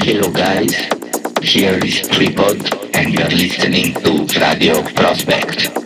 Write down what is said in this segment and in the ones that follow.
Hello guys, here is 3Pod and you are listening to Radio Prospect.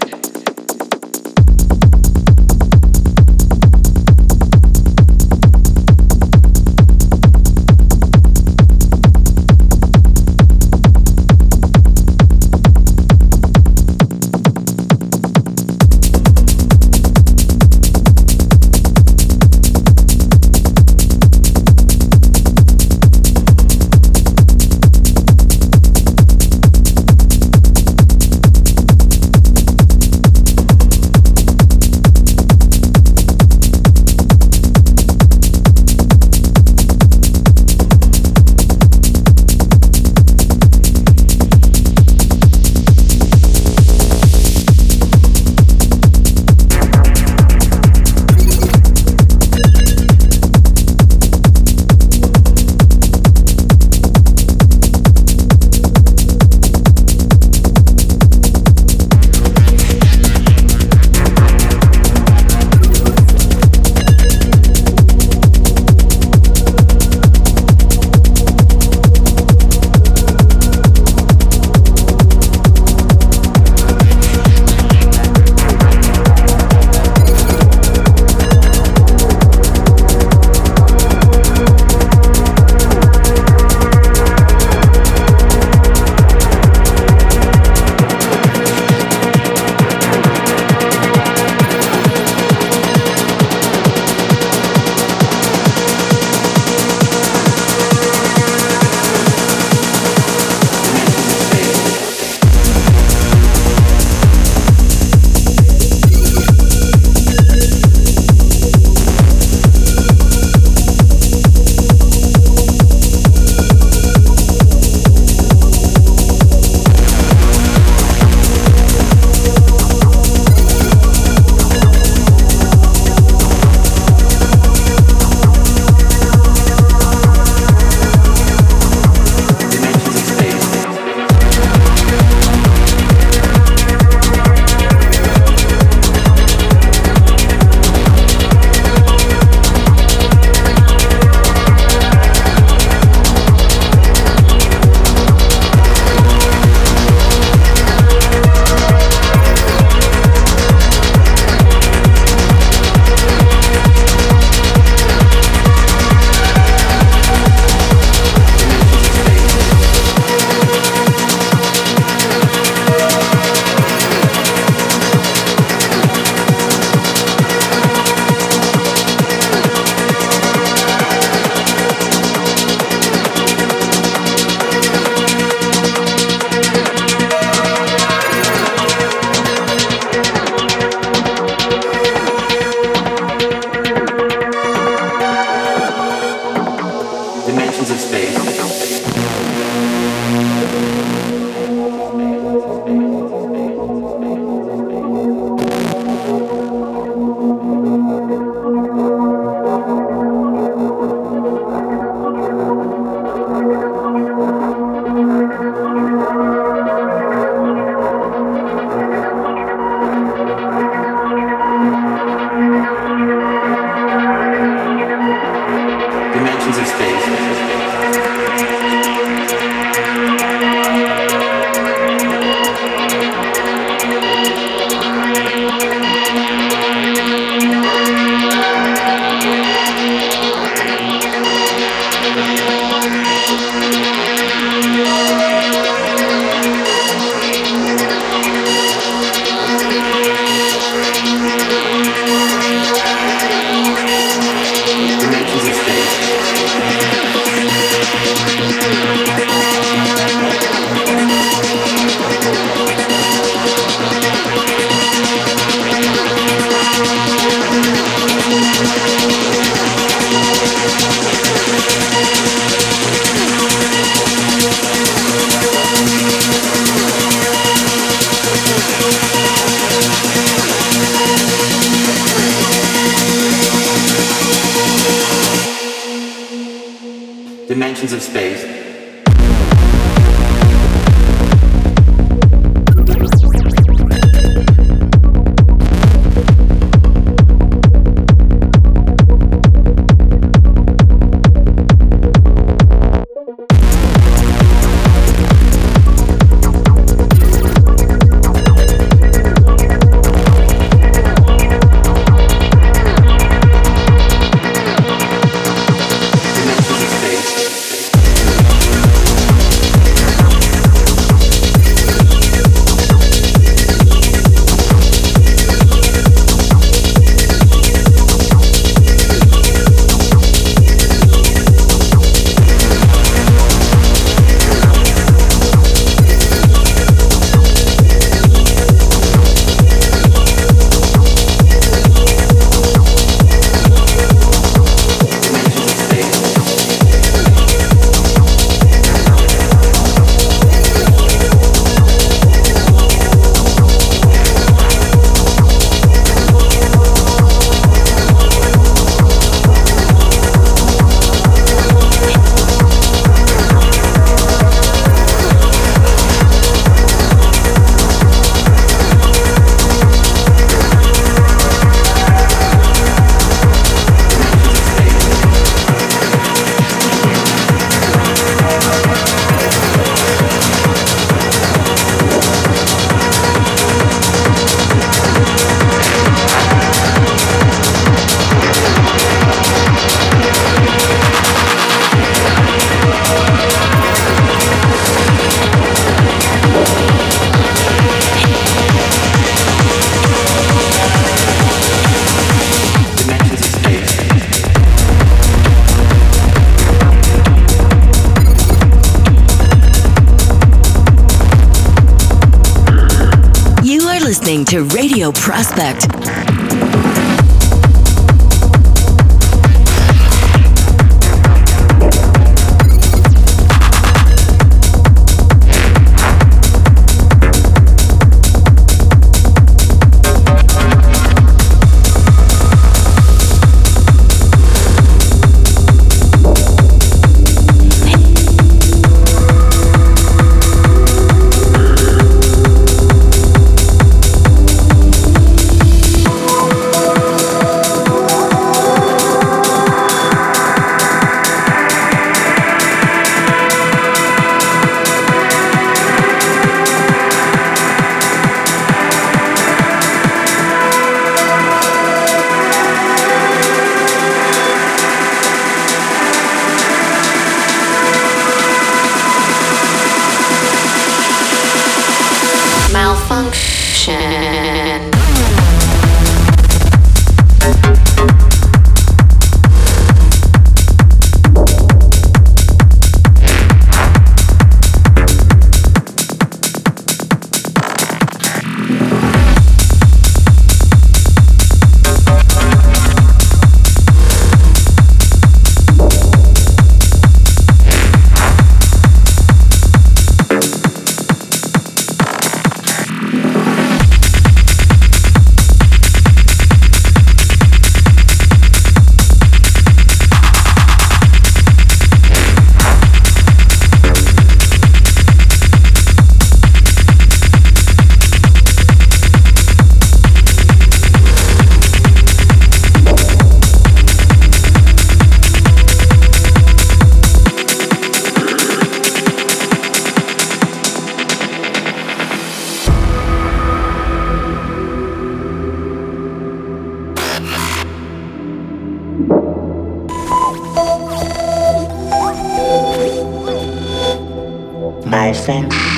FM.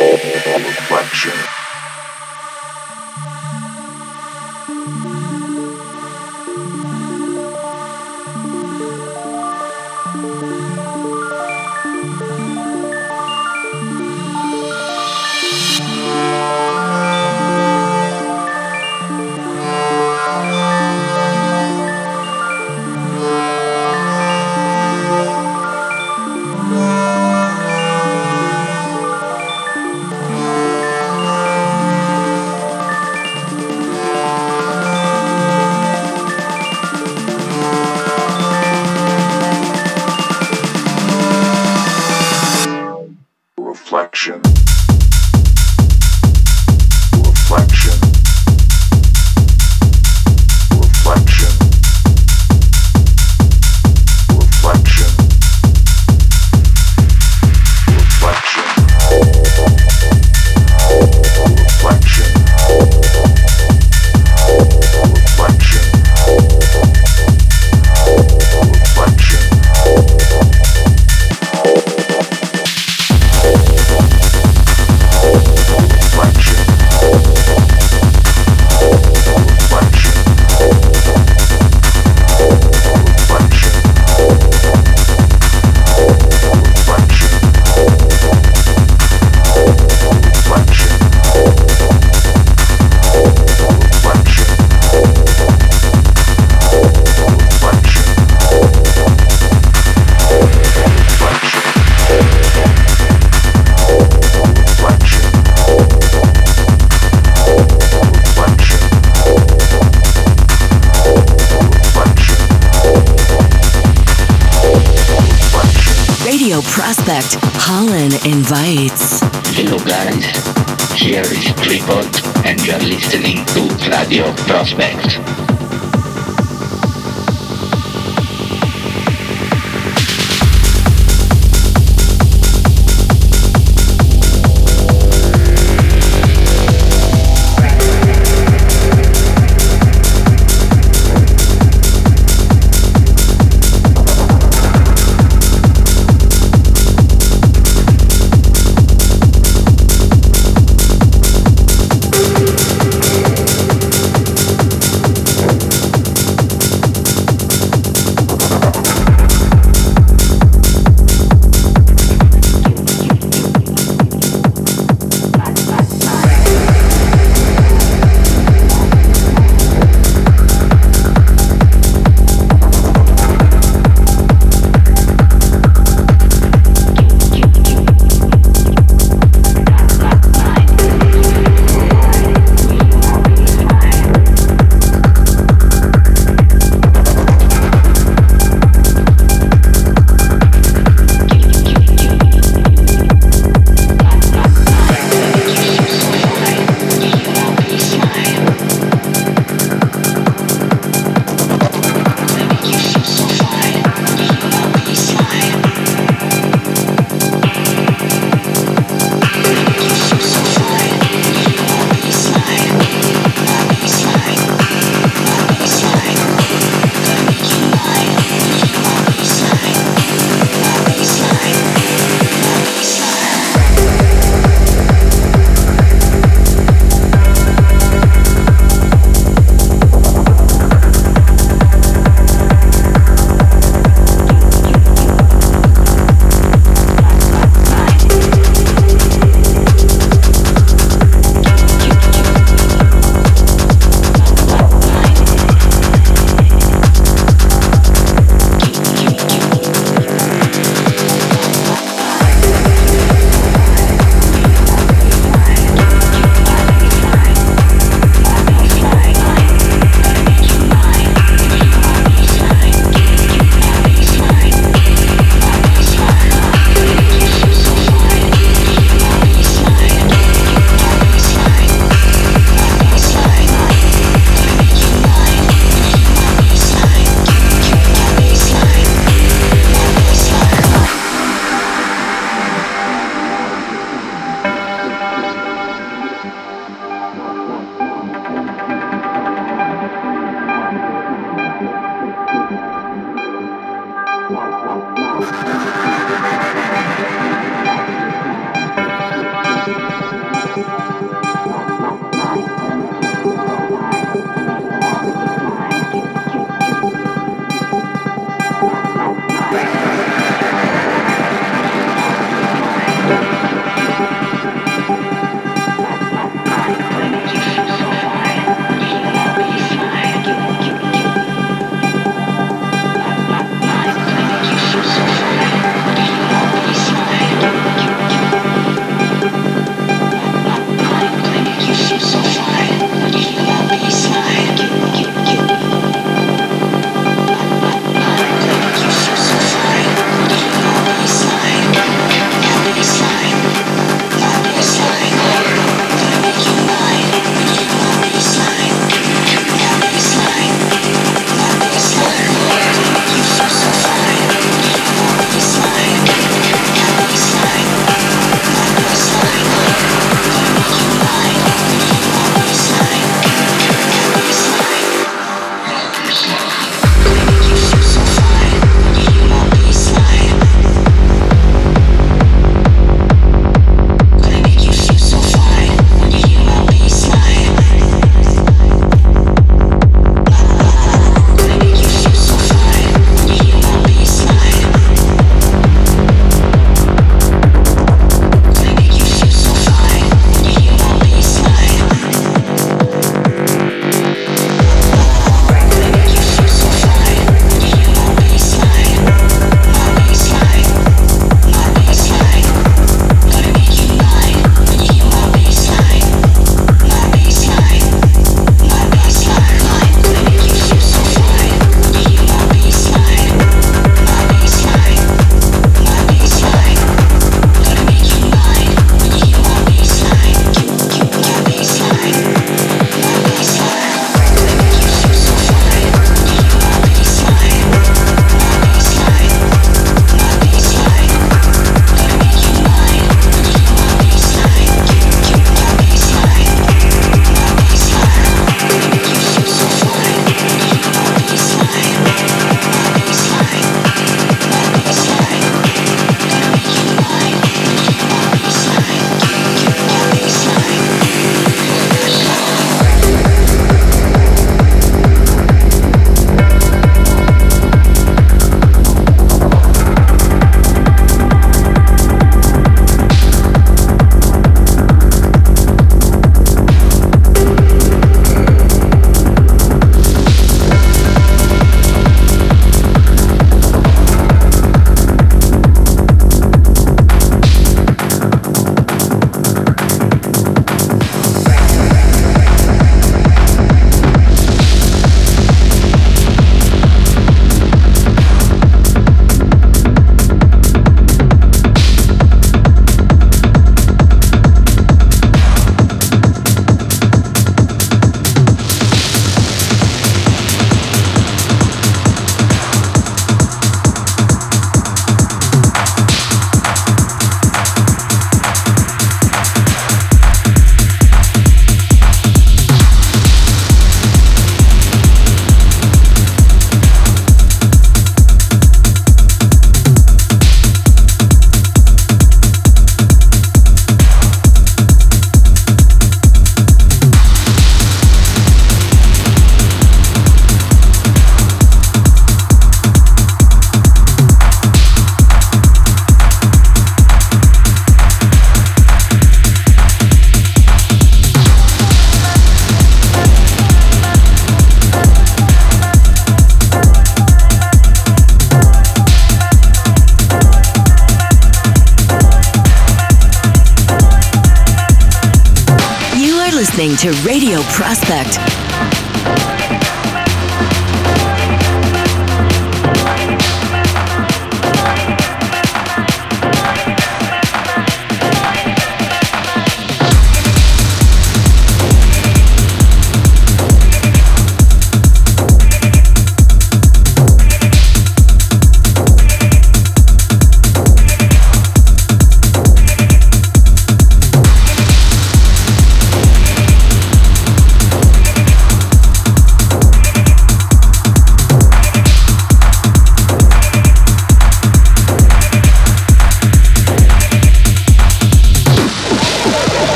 all reflection. Invites. Hello guys, here is 3Pod and you are listening to Radio Prospect.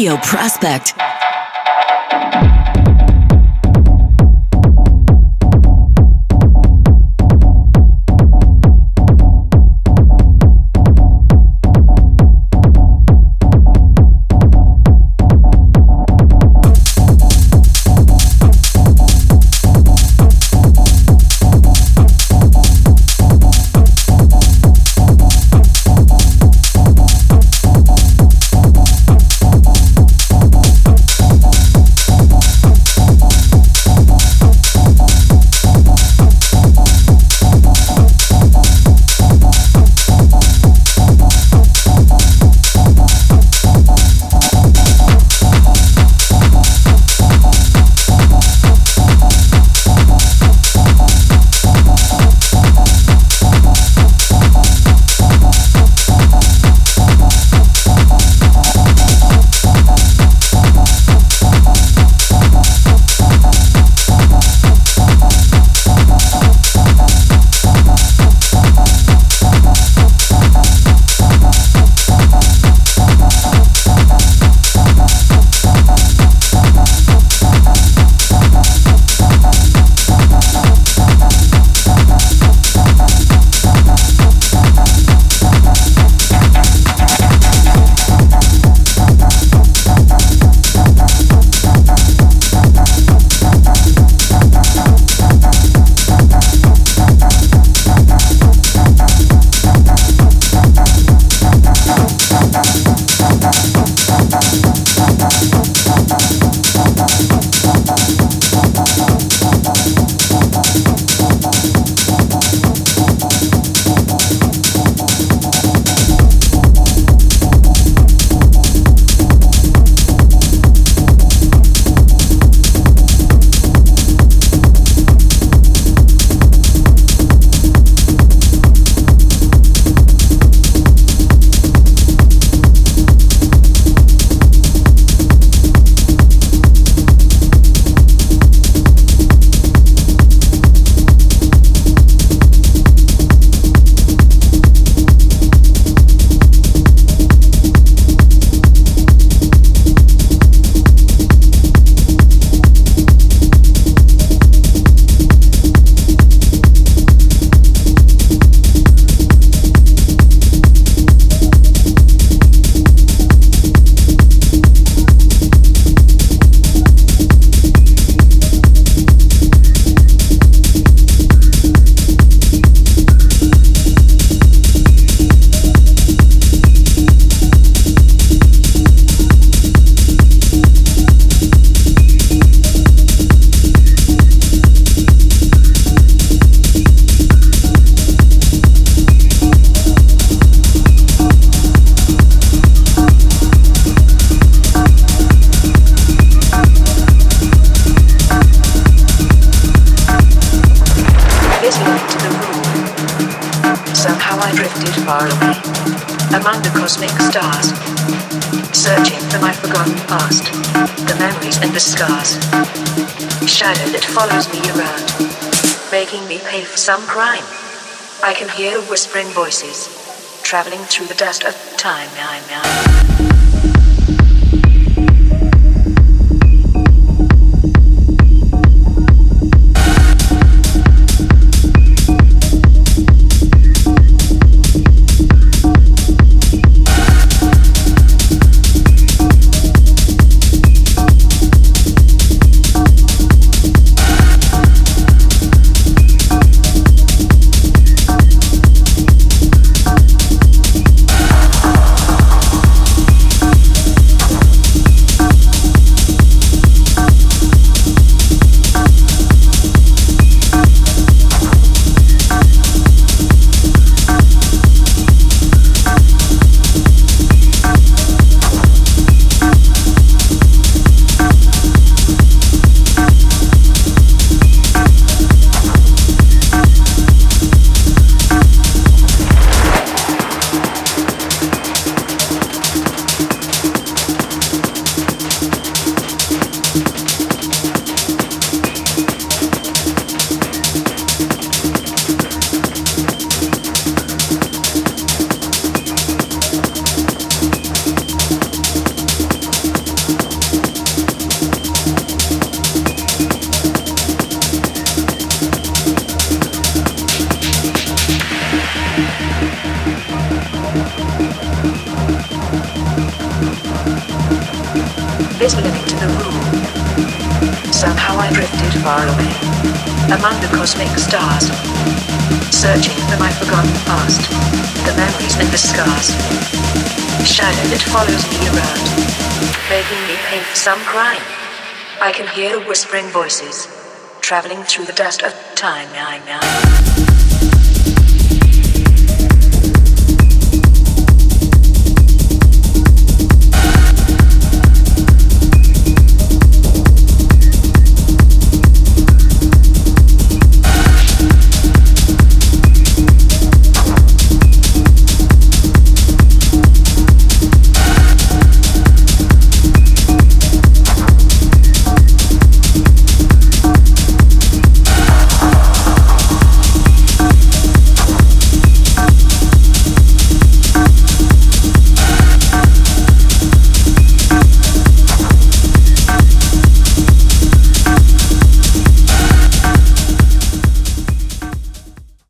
Radio Prospect. hear whispering voices traveling through the dust of time. hear whispering voices traveling through the dust of time. I,